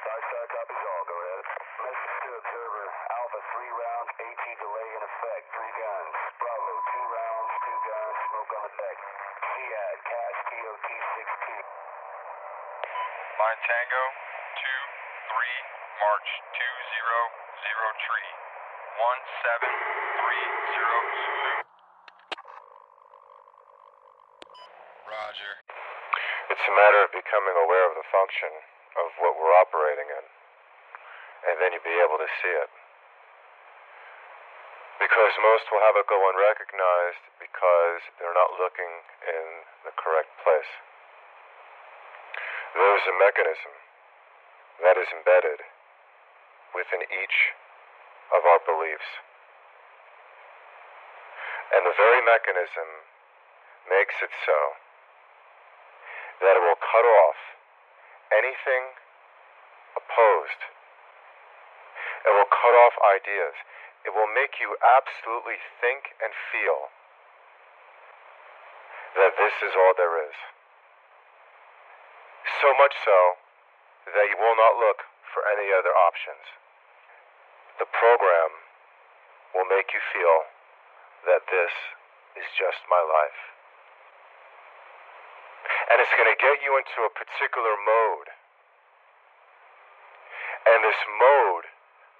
Five star copies all. Go ahead. Message to observer. Alpha, three rounds. AT delay in effect. Three guns. Bravo, two rounds. Two guns. Smoke on the deck. Sead, Cash, TOT 16. Line Tango, 2, 3, March 2, 0, 0 tree. 1, 7, 3, 0, Zulu. Roger. It's a matter of becoming aware of the function of what we're operating in, and then you'd be able to see it. Because most will have it go unrecognized because they're not looking in the correct place. There's a mechanism that is embedded within each of our beliefs. And the very mechanism makes it so that it will cut off anything opposed. It will cut off ideas. It will make you absolutely think and feel that this is all there is. So much so that you will not look for any other options. The program will make you feel that this is just my life. And it's going to get you into a particular mode. And this mode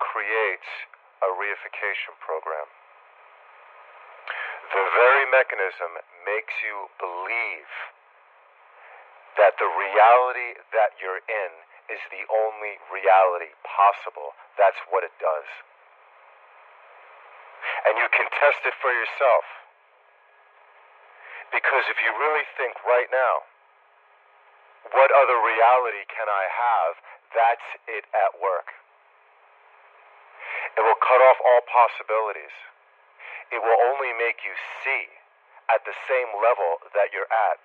creates a reification program. The very mechanism makes you believe that the reality that you're in is the only reality possible. That's what it does. And you can test it for yourself. Because if you really think right now, what other reality can I have? That's it at work. It will cut off all possibilities. It will only make you see at the same level that you're at.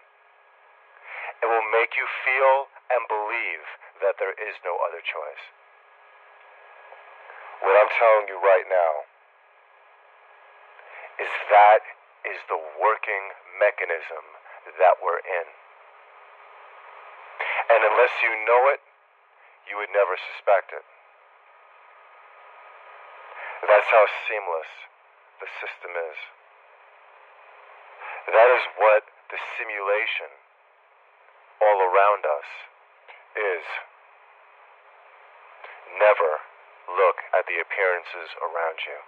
It will make you feel and believe that there is no other choice. What I'm telling you right now is that is the working mechanism that we're in. And unless you know it, you would never suspect it. That's how seamless the system is. That is what the simulation all around us is. Never look at the appearances around you.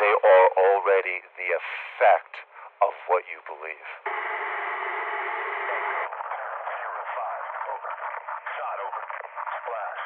They are already the effect of what you believe. flash.